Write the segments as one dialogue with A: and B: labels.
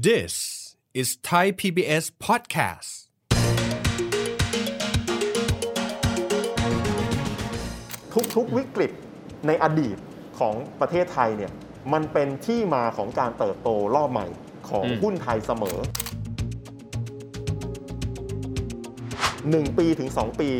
A: This is Thai PBS podcast.
B: ทุกๆวิกฤตในอดีตของประเทศไทยเนี่ยมันเป็นที่มาของการเติบโตรอบใหม่ของ
C: อืม
B: หุ้นไทยเสมอ 1 ปีถึง 2 ปี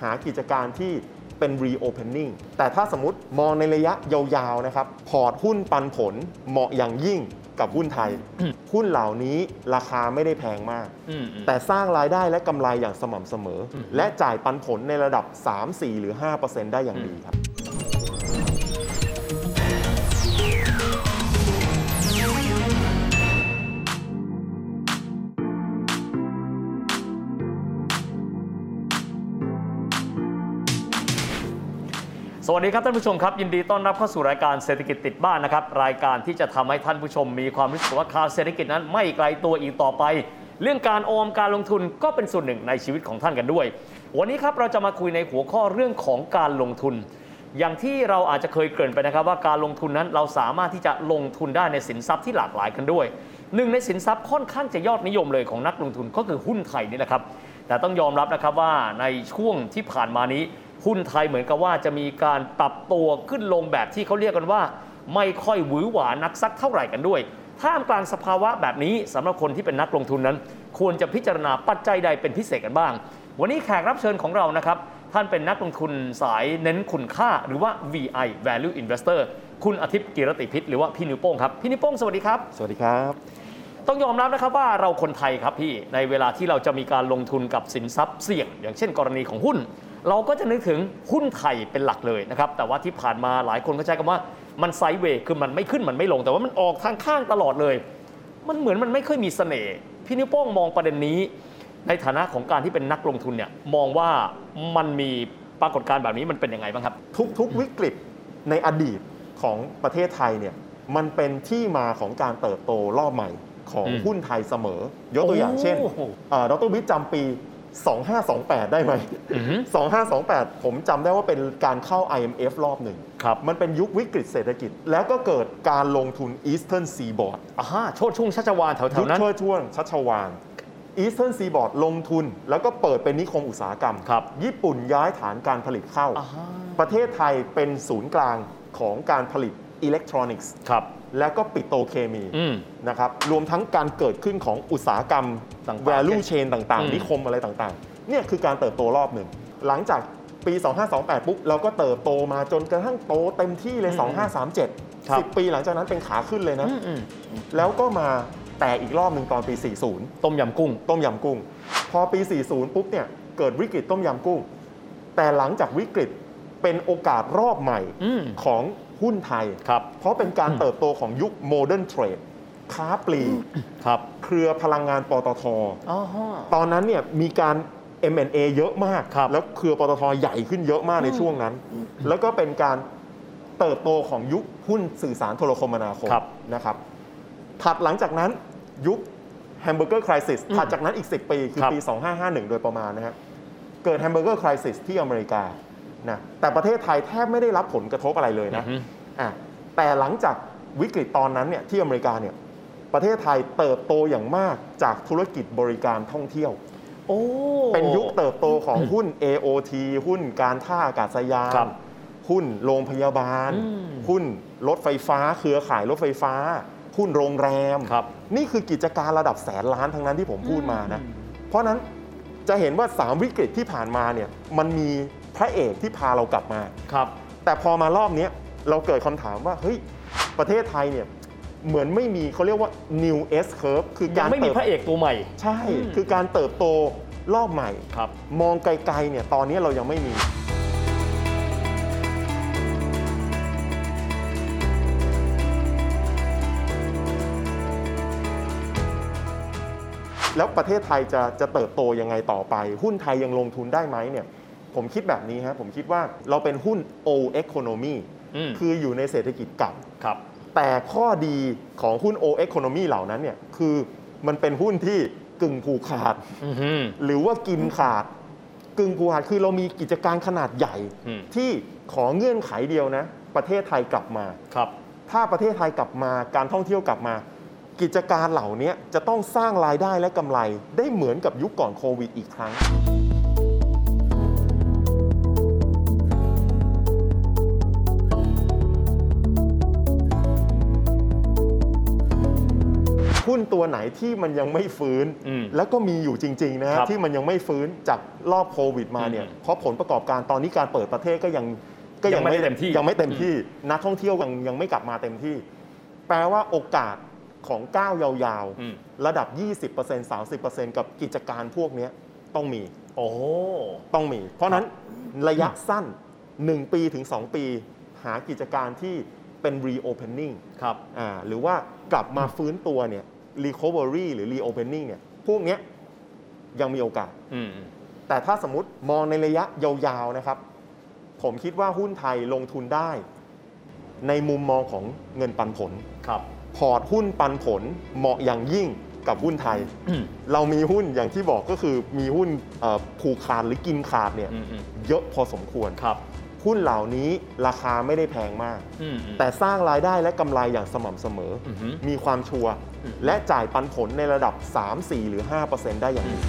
B: หากิจการที่ เป็น reopening แต่ถ้าสมมติมองในระยะยาวๆนะครับพอร์ตหุ้นปันผลเหมาะอย่างยิ่งกับหุ้นไทย หุ้นเหล่านี้ราคาไม่ได้แพงมาก
C: อืมอืม
B: แต่สร้างรายได้และกำไรอย่างสม่ำเสมอ และจ่ายปันผลในระดับ 3 4 หรือ 5%ได้อย่างดีครับ
C: วัสดีครับท่านผู้ชมครับ ยินดีต้อนรับเข้าสู่รายการเศรษฐกิจติดบ้านนะครับ รายการที่จะทำให้ท่านผู้ชม มีความรู้สึกว่าข่าวเศรษฐกิจนั้นไม่ไกลตัวอีกต่อไป เรื่องการออมการลงทุนก็เป็นส่วนหนึ่งในชีวิตของท่านกันด้วย วันนี้ครับเราจะมาคุยในหัวข้อเรื่องของการลงทุน อย่างที่เราอาจจะเคยเกริ่นไปนะครับว่าการลงทุนนั้นเราสามารถที่จะลงทุนได้ในสินทรัพย์ที่หลากหลายกันด้วยหนึ่งในสินทรัพย์ค่อนข้างจะยอดนิยมเลยของนักลงทุนก็คือหุ้นไทยนี่แหละครับแต่ต้องยอมรับนะครับว่าในช่วงที่ผ่านมานี้ หุ้นไทยเหมือนกับว่าจะมีการปรับตัวขึ้นลงแบบที่เขาเรียกกันว่า ไม่ค่อยหวือหวานักสักเท่าไหร่กันด้วยท่ามกลางสภาวะแบบนี้สำหรับคนที่เป็นนักลงทุนนั้น ควรจะพิจารณาปัจจัยใดเป็นพิเศษกันบ้าง วันนี้แขกรับเชิญของเรานะครับ ท่านเป็นนักลงทุนสายเน้นคุณค่าหรือว่า VI Value Investor คุณอาทิตย์กิรติพิษหรือว่าพี่นิวโป้งครับ พี่นิวโป้งสวัสดีครับ
B: สวัสดีครับ
C: ต้องยอมรับนะครับว่าเราคนไทยครับพี่ในเวลาที่เราจะมีการลงทุนกับสินทรัพย์เสี่ยง อย่างเช่นกรณีของหุ้น เราก็จะนึกถึงหุ้นไทยเป็นหลักเลยนะครับ แต่ว่าที่ผ่านมาหลายคนก็ใช้คำว่ามันไซด์เวย์คือมันไม่ขึ้นมันไม่ลง แต่ว่ามันออกทางข้างตลอดเลย มันเหมือนมันไม่ค่อยมีเสน่ห์พี่นิ้วโป้งมองประเด็นนี้ ในฐานะของการที่เป็นนักลงทุนเนี่ยมองว่ามันมีปรากฏการณ์แบบนี้มันเป็นยังไงบ้างครับ
B: ทุกๆวิกฤตในอดีตของประเทศไทยเนี่ยมันเป็นที่มาของการเติบโตรอบใหม่ของ
C: อืม
B: หุ้นไทยเสมอ ยกตัวอย่างเช่น
C: โอ้โห
B: เอ่อดรวิทย์จำปี 2528 ได้ไหม
C: อือฮึ
B: 2528 ผมจำได้ว่าเป็นการเข้า IMF รอบหนึ่ง
C: ครับ
B: มันเป็นยุควิกฤตเศรษฐกิจ แล้วก็เกิดการลงทุน Eastern Seaboard
C: อ่าฮะโชดช่วงชัชวานแถ
B: ยุ
C: ว
B: ค
C: ๆนั้น
B: เชิดช่วงชัชวาน Eastern Seaboard ลงทุน แล้วก็เปิดเป็นนิคมอุตสาหกรรม
C: ครับ
B: ญี่ปุ่นย้ายฐานการผลิตเข้า
C: อ่าฮะ
B: ประเทศไทยเป็นศูนย์กลางของการผลิตอิเล็กทรอนิกส์
C: ครับ
B: แล้วก็ปิโตรเคมี
C: อืม
B: นะครับรวมทั้งการเกิดขึ้นของอุตสาหกรรม
C: ต่างๆ
B: value chain ต่าง
C: อืม
B: ๆ นิคมอะไรต่างๆ เนี่ยคือการเติบโตรอบหนึ่ง หลังจากปี 2528 ปุ๊บเราก็เติบโตมาจนกระทั่งโตเต็มที่เลย 2537
C: ครับ
B: 10 ปีหลังจากนั้นเป็นขาขึ้นเลยนะ
C: อืมอืม
B: แล้วก็มาแตกอีกรอบหนึ่งตอนปี 40
C: ต้มยำกุ้ง
B: ต้มยำกุ้ง พอปี 40 ปุ๊บเนี่ยเกิดวิกฤตต้มยำกุ้ง แต่หลังจากวิกฤตเป็นโอกาสรอบใหม่
C: อืม
B: ของ หุ้นไทย
C: ครับ
B: เพราะเป็นการเติบโตของยุคโมเดิร์นเทรดค้าปลีก
C: ครับ
B: เครือพลังงานปตท
C: อ๋อฮะ
B: ตอนนั้นเนี่ยมีการ M&A เยอะมาก
C: ครับ
B: แล้วเครือปตทใหญ่ขึ้นเยอะมากในช่วงนั้น แล้วก็เป็นการเติบโตของยุคหุ้นสื่อสารโทรคมนาคม
C: ครับ
B: นะครับถัดหลังจากนั้นยุค hamburger crisis อื
C: ม
B: ถัดจากนั้นอีก 10 ปี คือ
C: ครับ
B: ปี 2551 โดยประมาณนะฮะเกิด hamburger crisis ที่อเมริกา นะแต่ประเทศไทยแทบไม่ได้รับผลกระทบอะไรเลยนะ
C: อือฮึ
B: อะแต่หลังจากวิกฤตตอนนั้นเนี่ยที่อเมริกาเนี่ยประเทศไทยเติบโตอย่างมากจากธุรกิจบริการท่องเที่ยว
C: โอ้
B: เป็นยุคเติบโตของหุ้น AOT หุ้นการท่าอากาศยาน
C: ครับ
B: หุ้นโรงพยาบาล
C: อืม
B: หุ้นรถไฟฟ้า เครือข่ายรถไฟฟ้า หุ้นโรงแรม
C: ครับ
B: นี่คือกิจการระดับแสนล้านทั้งนั้นที่ผมพูดมานะ เพราะฉะนั้นจะเห็นว่า 3 วิกฤตที่ผ่านมาเนี่ยมันมี พระเอกที่พาเรากลับมา
C: ครับ
B: แต่พอมารอบเนี้ยเราเกิดคำถามว่าเฮ้ยประเทศไทยเนี่ยเหมือนไม่มีเขาเรียกว่า new S curve คือ
C: ยั
B: กางร
C: ไม่มี
B: เติบ
C: พระเอกตัวใหม่
B: ใช่
C: อืม
B: คือการเติบโตรอบใหม่
C: ครับ
B: มองไกลๆเนี่ยตอนนี้เรายังไม่มี แล้วประเทศไทยจะจะเติบโตยังไงต่อไป หุ้นไทยยังลงทุนได้ไหมเนี่ย ผมคิดแบบนี้ฮะผมคิดว่าเราเป็นหุ้น old economy
C: อืม
B: คืออยู่ในเศรษฐกิจเก่า
C: ครับ
B: แต่ข้อดีของหุ้น old economy เหล่านั้นเนี่ยคือมันเป็นหุ้นที่กึ่งผูกขาด
C: อือฮึ
B: หรือว่ากินขาด กึ่งผูกขาดคือเรามีกิจการขนาดใหญ่
C: อืม
B: ที่ขอเงื่อนไขเดียวนะ ประเทศไทยกลับมา
C: ครับ
B: ถ้าประเทศไทยกลับมาการท่องเที่ยวกลับมา กิจการเหล่านี้จะต้องสร้างรายได้และกำไรได้เหมือนกับยุคก่อนโควิดอีกครั้ง หุ้นตัวไหนที่มันยังไม่ฟื้น
C: อืม
B: แล้วก็มีอยู่จริงๆนะฮะ
C: ครับ
B: ที่มันยังไม่ฟื้นจากรอบโควิดมาเนี่ย
C: อืม
B: เพราะผลประกอบการตอนนี้การเปิดประเทศก็ยังก็
C: ยังไม่เต็มที่
B: ยังไม่เต็มที่นักท่องเที่ยวยังยังไม่กลับมาเต็มที่ แปลว่าโอกาสของก้าวยาว
C: อืม
B: ๆระดับ 20% 30%กับกิจการพวกเนี้ยต้องมี
C: โอ้
B: ต้องมี เพราะฉะนั้นระยะสั้น 1 ปีถึง 2 ปี หากิจการที่เป็น reopening
C: ครับ
B: อ่าหรือว่ากลับมาฟื้นตัวเนี่ย recovery หรือ reopening เนี่ยพวกเนี้ยยังมีโอกาส
C: อืม
B: แต่ถ้าสมมติมองในระยะยาวๆนะครับ ผมคิดว่าหุ้นไทยลงทุนได้ ในมุมมองของเงินปันผล
C: ครับ
B: พอร์ตหุ้นปันผลเหมาะอย่างยิ่งกับหุ้นไทย
C: อืม
B: เรามีหุ้นอย่างที่บอกก็คือมีหุ้นเอ่อผูกขาดหรือกินขาดเนี่ย
C: อืมอืม
B: เยอะพอสมควร
C: ครับ
B: หุ้นเหล่านี้ราคาไม่ได้แพงมาก
C: อืมอืม
B: แต่สร้างรายได้และกำไรอย่างสม่ำเสมออ
C: อหือ
B: มีความชัวร์
C: อืม
B: และจ่ายปันผลในระดับ 3 4 หรือ 5%ได้อย่างดี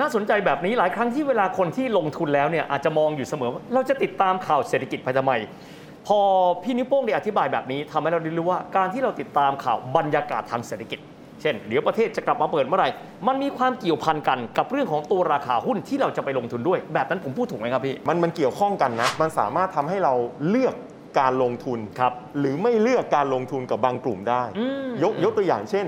C: น่าสนใจแบบนี้หลายครั้งที่เวลาคนที่ลงทุนแล้วเนี่ยอาจจะมองอยู่เสมอว่าเราจะติดตามข่าวเศรษฐกิจไปทำไม พอพี่นิ้วโป้งได้อธิบายแบบนี้ทำให้เราได้รู้ว่าการที่เราติดตามข่าวบรรยากาศทางเศรษฐกิจ เช่น เดี๋ยวประเทศจะกลับมาเปิดเมื่อไหร่ มันมีความเกี่ยวพันกันกับเรื่องของตัวราคาหุ้นที่เราจะไปลงทุนด้วย แบบนั้นผมพูดถูกไหมครับพี่
B: มันมันเกี่ยวข้องกันนะ มันสามารถทำให้เราเลือกการลงทุน
C: ครับ
B: หรือไม่เลือกการลงทุนกับบางกลุ่มได้
C: อืม
B: ยกยกตัวอย่างเช่น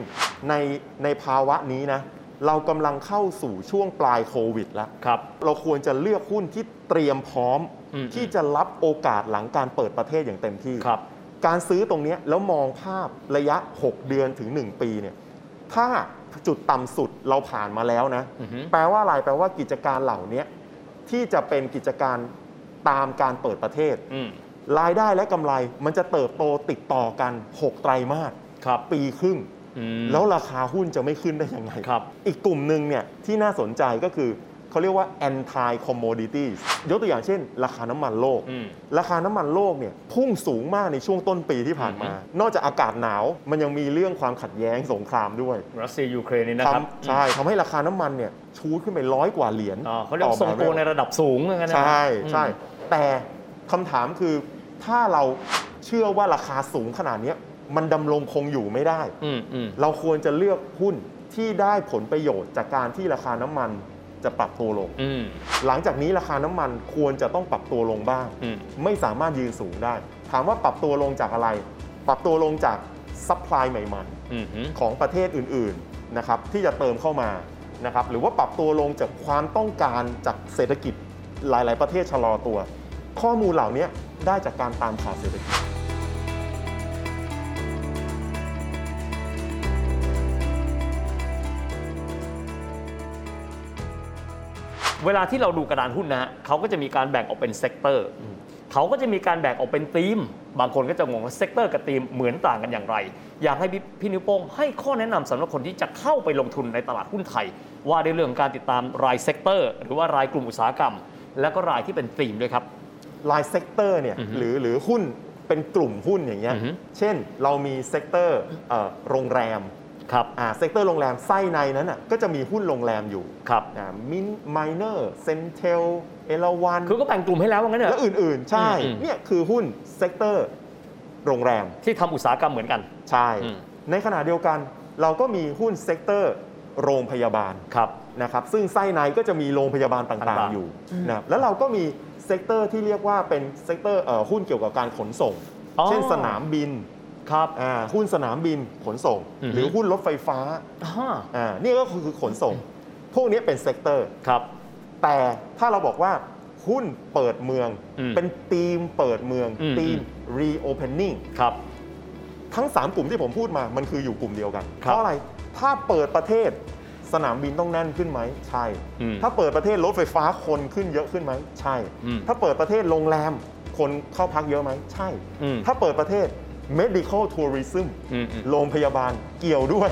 B: ในในภาวะนี้นะเรากำลังเข้าสู่ช่วงปลายโควิดแล้ว
C: ครับ
B: เราควรจะเลือกหุ้นที่เตรียมพร้อม
C: อืม
B: ที่จะรับโอกาสหลังการเปิดประเทศอย่างเต็มที่
C: ครับ
B: การซื้อตรงเนี้ยแล้วมองภาพระยะ 6 เดือนถึง 1 ปีเนี่ยถ้าจุดต่ำสุดเราผ่านมาแล้วนะ
C: อือฮึ
B: แปลว่าอะไรแปลว่ากิจการเหล่านี้ที่จะเป็นกิจการตามการเปิดประเทศ
C: อืม
B: รายได้และกำไรมันจะเติบโตติดต่อกัน 6 ไตรมาส
C: ครับ
B: ปีครึ่ง
C: อืม
B: แล้วราคาหุ้นจะไม่ขึ้นได้ยังไง
C: ครับ
B: อีกกลุ่มหนึ่งเนี่ยที่น่าสนใจก็คือ เขาเรียกว่า anti commodities ยกตัวอย่างเช่น ราคาน้ำมันโลก
C: อืม
B: ราคาน้ำมันโลกเนี่ยพุ่งสูงมากในช่วงต้นปีที่ผ่านมา
C: อือฮึ
B: นอกจากอากาศหนาวมันยังมีเรื่องความขัดแย้งสงครามด้วย
C: รัสเซียยูเครนนี่นะครับ
B: ทำใช่ทำให้ราคาน้ำมันเนี่ยชูดขึ้นไปร้อยกว่าเหรียญ
C: อ่าเขาเรียกว่า
B: ต่
C: ทรง
B: บา
C: โก
B: เรล
C: ในระดับสูงเหมือนกันนะ
B: ใช่ใช่
C: อืม
B: แต่คำถามคือถ้าเราเชื่อว่าราคาสูงขนาดเนี้ยมันดำรงคงอยู่ไม่ได้
C: อืมอืม
B: เราควรจะเลือกหุ้นที่ได้ผลประโยชน์จากการที่ราคาน้ำมัน จะปรับตัวลง
C: อืม
B: หลังจากนี้ราคาน้ำมันควรจะต้องปรับตัวลงบ้าง
C: อืม
B: ไม่สามารถยืนสูงได้ ถามว่าปรับตัวลงจากอะไร ปรับตัวลงจาก supply ใหม่
C: อืมฮึ
B: ๆของประเทศอื่นๆนะครับที่จะเติมเข้ามานะครับหรือว่าปรับตัวลงจากความต้องการจากเศรษฐกิจหลาย ๆ ประเทศชะลอตัว ข้อมูลเหล่านี้ได้จากการตามข่าวเศรษฐกิจ
C: เวลาที่เราดูกระดานหุ้นนะฮะเขาก็จะมีการแบ่งออกเป็น sector เขาก็จะมีการแบ่งออกเป็นธีม บางคนก็จะงงว่า sector กับธีมเหมือนต่างกันอย่างไร อยากให้พี่พี่นิ้วโป้งให้ข้อแนะนำสำหรับคนที่จะเข้าไปลงทุนในตลาดหุ้นไทย ว่าในเรื่องของการติดตามราย sector หรือว่ารายกลุ่มอุตสาหกรรม แล้วก็รายที่เป็นธีมด้วยครับ
B: ราย sector เนี่ย
C: อือฮึ
B: หรือหรือหุ้นเป็นกลุ่มหุ้นอย่างเงี้ย
C: อือฮึ
B: เช่นเรามี sector เอ่อโรงแรม
C: ครับ
B: อ่า sector โรงแรมไส้ในนั้นอะก็จะมีหุ้นโรงแรมอยู่
C: ครับ
B: MINT Minor Centel Erawan
C: คือก็แบ่งกลุ่มให้แล้วว่างั้นเหร
B: และ
C: อ
B: อื่นๆ ใช่
C: อืมอืม
B: เนี่ยคือหุ้น sector โรงแรม
C: ที่ทำอุตสาหกรรมเหมือนกัน
B: ใช่
C: อืม
B: ในขณะเดียวกันเราก็มีหุ้น sector โรงพยาบาล
C: ครับ
B: นะครับซึ่งไส้ในก็จะมีโรงพยาบาลต่าง
C: ต่าง
B: ๆ
C: ๆ
B: อยู่นะครับแล้วเราก็มี sector ที่เรียกว่าเป็น sector เอ่อหุ้นเกี่ยวกับการขนส่ง
C: อ๋อ
B: เช่นสนามบิน
C: ครับ
B: อ่าหุ้นสนามบินขนส่ง
C: อือฮึ
B: หรือหุ้นรถไฟฟ้า
C: อ่า
B: อ่านี่ก็คือขนส่ง พวกนี้เป็น sector
C: ครับ
B: แต่ถ้าเราบอกว่าหุ้นเปิดเมือง
C: อืม
B: เป็นทีมเปิดเมือง
C: อืม
B: ทีม reopening
C: ครับ
B: ทั้ง 3 กลุ่มที่ผมพูดมามันคืออยู่กลุ่มเดียวกัน
C: ครับ
B: เพราะอะไร ถ้าเปิดประเทศสนามบินต้องแน่นขึ้นไหมใช่
C: อืม
B: ถ้าเปิดประเทศรถไฟฟ้าคนขึ้นเยอะขึ้นไหมใช่
C: อืม
B: ถ้าเปิดประเทศโรงแรมคนเข้าพักเยอะไหมใช่
C: อืม
B: ถ้าเปิดประเทศ medical tourism โรงพยาบาลเกี่ยวด้วย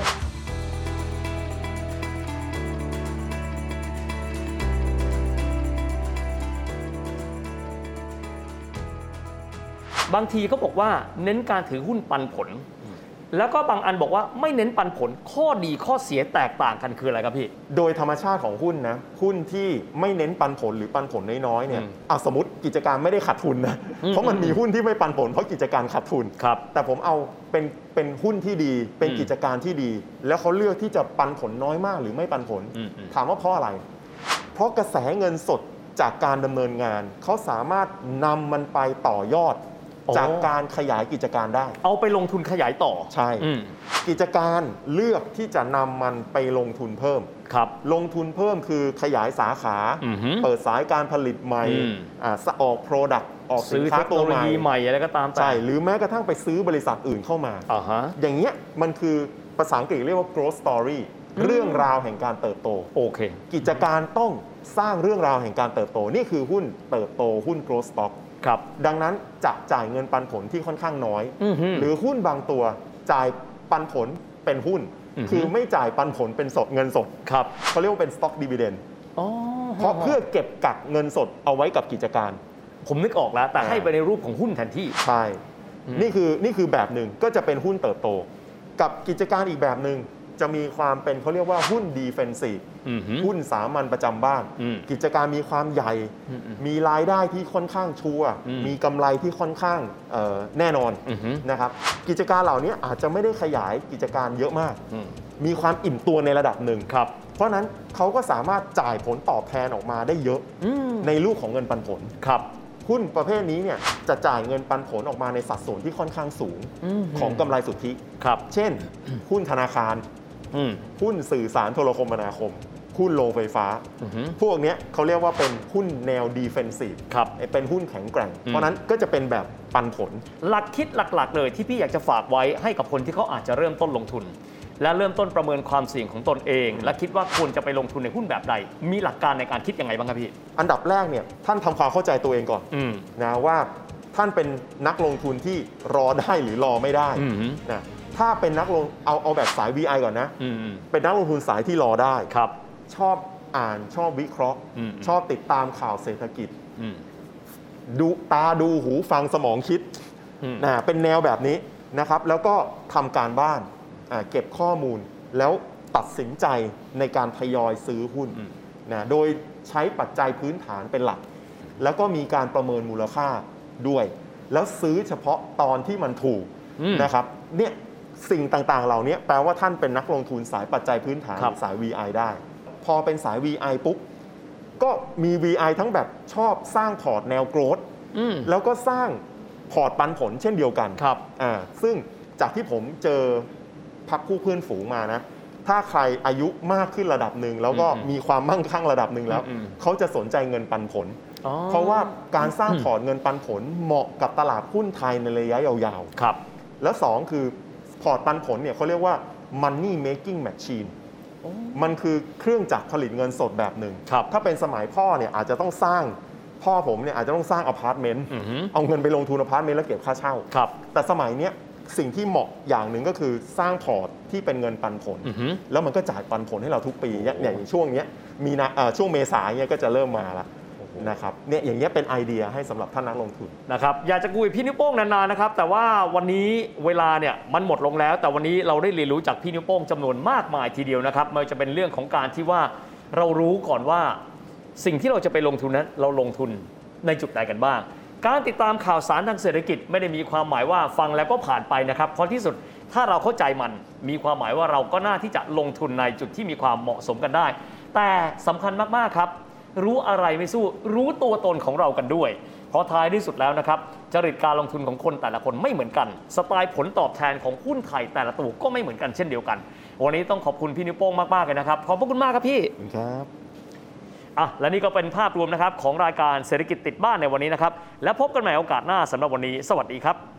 C: บางทีเขาบอกว่าเน้นการถือหุ้นปันผล แล้วก็บางอันบอกว่าไม่เน้นปันผลข้อดีข้อเสียแตกต่างกันคืออะไรครับพี่
B: โดยธรรมชาติของหุ้นนะหุ้นที่ไม่เน้นปันผลหรือปันผลน้อยๆเนี่ย
C: อืม
B: อะสมมติกิจการไม่ได้ขาดทุนนะ
C: อืม
B: เพราะมันมีหุ้นที่ไม่ปันผลเพราะกิจการขาดทุน
C: ครับ
B: แต่ผมเอาเป็นเป็นหุ้นที่ดี เป็น
C: อืม
B: กิจการที่ดี แล้วเขาเลือกที่จะปันผลน้อยมากหรือไม่ปันผล
C: อืมอืม
B: ถามว่าเพราะอะไร เพราะกระแสเงินสดจากการดำเนินงานเขาสามารถนำมันไปต่อยอด จากการขยายกิจการได้
C: เอาไปลงทุนขยายต่อ
B: ใช่
C: อืม
B: กิจการเลือกที่จะนำมันไปลงทุนเพิ่ม
C: ครับ
B: ลงทุนเพิ่มคือขยายสาขา
C: อือหือ
B: เปิดสายการผลิตใหม่
C: อืม
B: อ่าสะออกโปรดักต์ออกสิ
C: ซื้
B: น
C: อ
B: ค้า
C: เทค
B: ตั
C: โน
B: ว
C: โล
B: ใหม่
C: ยีใหม่อะไรก็ตามแต่
B: ใช่หรือแม้กระทั่งไปซื้อบริษัทอื่นเข้ามา
C: อ่าฮะ
B: อย่างเงี้ยมันคือภาษาอังกฤษเรียกว่า growth story
C: อืม
B: เรื่องราวแห่งการเติบโต
C: โอเค
B: กิจการต้องสร้างเรื่องราวแห่งการเติบโต นี่คือหุ้นเติบโตหุ้น growth stock
C: ครับ
B: ดังนั้นจะจ่ายเงินปันผลที่ค่อนข้างน้อย
C: อือหือ
B: หรือหุ้นบางตัวจ่ายปันผลเป็นหุ้น
C: อือหือ
B: คือไม่จ่ายปันผลเป็นสดเงินสด
C: ครับ
B: เขาเรียกว่าเป็น stock dividend
C: อ๋อ
B: เพราะเพื่อเก็บกักเงินสดเอาไว้กับกิจการ
C: ผมนึกออกแล้ว แต่
B: อ่า
C: ให้ไปในรูปของหุ้นแทนที่
B: ใช่
C: อืม
B: นี่คือนี่คือแบบหนึ่งก็จะเป็นหุ้นเติบโต กับกิจการอีกแบบหนึ่งจะมีความเป็นเขาเรียกว่าหุ้น defensive
C: อือหือ
B: หุ้นสามัญประจำบ้าน
C: อืม
B: กิจการมีความใหญ่
C: อืมอืม
B: มีรายได้ที่ค่อนข้างชัวร์
C: อืม
B: มีกำไรที่ค่อนข้างเอ่อแน่นอน
C: อือหือ
B: นะครับกิจการเหล่านี้อาจจะไม่ได้ขยายกิจการเยอะมาก
C: อืม
B: มีความอิ่มตัวในระดับหนึ่ง
C: ครับ
B: เพราะฉะนั้นเขาก็สามารถจ่ายผลตอบแทนออกมาได้เยอะ
C: อืม
B: ในรูปของเงินปันผล
C: ครับ
B: หุ้นประเภทนี้เนี่ยจะจ่ายเงินปันผลออกมาในสัดส่วนที่ค่อนข้างสูง
C: ม
B: ของกำไรสุทธิ
C: ครับ
B: เช่น หุ้นธนาคาร
C: อืม
B: หุ้นสื่อสารโทรคมนาคม หุ้นโรงไฟฟ้า
C: อือหือ
B: พวกเนี้ยเขาเรียกว่าเป็นหุ้นแนวดีเฟนซีฟ
C: ครับ
B: เป็นหุ้นแข็งแกร่ง
C: อืม
B: เพราะฉะนั้นก็จะเป็นแบบปันผล
C: หลักคิดหลักๆ เลยที่พี่อยากจะฝากไว้ให้กับคนที่เขาอาจจะเริ่มต้นลงทุน และเริ่มต้นประเมินความเสี่ยงของตนเอง และคิดว่าควรจะไปลงทุนในหุ้นแบบใด มีหลักการในการคิดยังไงบ้างครับพี่
B: อันดับแรกเนี่ยท่านทำความเข้าใจตัวเองก่อน
C: อืม
B: นะว่าท่านเป็นนักลงทุนที่รอได้หรือรอไม่ได้
C: อืมฮึ
B: นะถ้าเป็นนักลงเอาเอาแบบสาย VI ก่อนนะ
C: อืมอืม
B: เป็นนักลงทุนสายที่รอได้
C: ครับ
B: ชอบอ่านชอบวิเคราะห์
C: อืม
B: ชอบติดตามข่าวเศรษฐกิจ
C: อืม
B: ดูตาดูหูฟังสมองคิด
C: อืม
B: นะเป็นแนวแบบนี้นะครับ แล้วก็ทำการบ้านอ่าเก็บข้อมูล แล้วตัดสินใจในการทยอยซื้อหุ้น
C: อืม
B: นะโดยใช้ปัจจัยพื้นฐานเป็นหลัก แล้วก็มีการประเมินมูลค่าด้วย แล้วซื้อเฉพาะตอนที่มันถูก
C: อืม
B: นะครับเนี่ยสิ่งต่างๆเหล่านี้แปลว่าท่านเป็นนักลงทุนสายปัจจัยพื้นฐาน
C: ครับ
B: สาย VI ได้พ อเป็นสาย VI ปุ๊บก็มี VI ทั้งแบบชอบสร้างพอร์ตแนวโกรธ
C: อืม
B: แล้วก็สร้างพอร์ตปันผลเช่นเดียวกัน
C: ครับ
B: อ่าซึ่งจากที่ผมเจอพักคู่เพื่อนฝูงมานะ ถ้าใครอายุมากขึ้นระดับหนึ่งแล้วก็
C: อืม
B: มีความมั่งคั่งระดับหนึ่งแล้ว
C: อืม
B: เขาจะสนใจเงินปันผล
C: อ๋อ
B: เพราะว่าการสร้างพอร์ตเงินปันผลเหมาะกับตลาดหุ้นไทยในระยะยาว
C: ครับ
B: ๆแล้วสองคือพอร์ตปันผลเนี่ยเขาเรียกว่า money making machine มันคือเครื่องจักรผลิตเงินสดแบบหนึ่ง
C: ครับ
B: ถ้าเป็นสมัยพ่อเนี่ยอาจจะต้องสร้างพ่อผมเนี่ยอาจจะต้องสร้างอพาร์ตเมนต์
C: อือฮึ
B: เอาเงินไปลงทุนอพาร์ตเมนต์แล้วเก็บค่าเช่า
C: ครับ
B: แต่สมัยเนี้ยสิ่งที่เหมาะอย่างหนึ่งก็คือสร้างพอร์ตที่เป็นเงินปันผล
C: อือฮึ
B: แล้วมันก็จ่ายปันผลให้เราทุกปีเนี่ยอย่างช่วงเนี้ยมีนาเอ่อช่วงเมษายนเนี่ยก็จะเริ่มมาแล้ว นะครับเนี่ยอย่างเงี้ยเป็นไอเดียให้สำหรับท่านนักลงทุน
C: นะครับอยากจะคุยกับพี่นิ้วโป้งนานๆนะครับแต่ว่าวันนี้เวลาเนี่ยมันหมดลงแล้ว แต่วันนี้เราได้เรียนรู้จากพี่นิ้วโป้งจำนวนมากมายทีเดียวนะครับไมันจะเป็นเรื่องของการที่ว่าเรารู้ก่อนว่าสิ่งที่เราจะไปลงทุนนั้นเราลงทุนในจุดใดกันบ้าง การติดตามข่าวสารทางเศรษฐกิจไม่ได้มีความหมายว่าฟังแล้วก็ผ่านไปนะครับเพราะที่สุดถ้าเราเข้าใจมันมีความหมายว่าเราก็น่าที่จะลงทุนในจุดที่มีความเหมาะสมกันได้ แต่สำคัญมากๆครับ รู้อะไรไม่สู้ รู้ตัวตนของเรากันด้วย เพราะท้ายที่สุดแล้วนะครับ จริตการลงทุนของคนแต่ละคนไม่เหมือนกัน สไตล์ผลตอบแทนของหุ้นไทยแต่ละตัวก็ไม่เหมือนกันเช่นเดียวกัน วันนี้ต้องขอบคุณพี่นิ้วโป้งมากๆเลยนะครับ ขอบพระคุณมากครับพี่
B: ครับ
C: อะและนี่ก็เป็นภาพรวมนะครับของรายการเศรษฐกิจติดบ้านในวันนี้นะครับ และพบกันใหม่โอกาสหน้าสำหรับวันนี้ สวัสดีครับ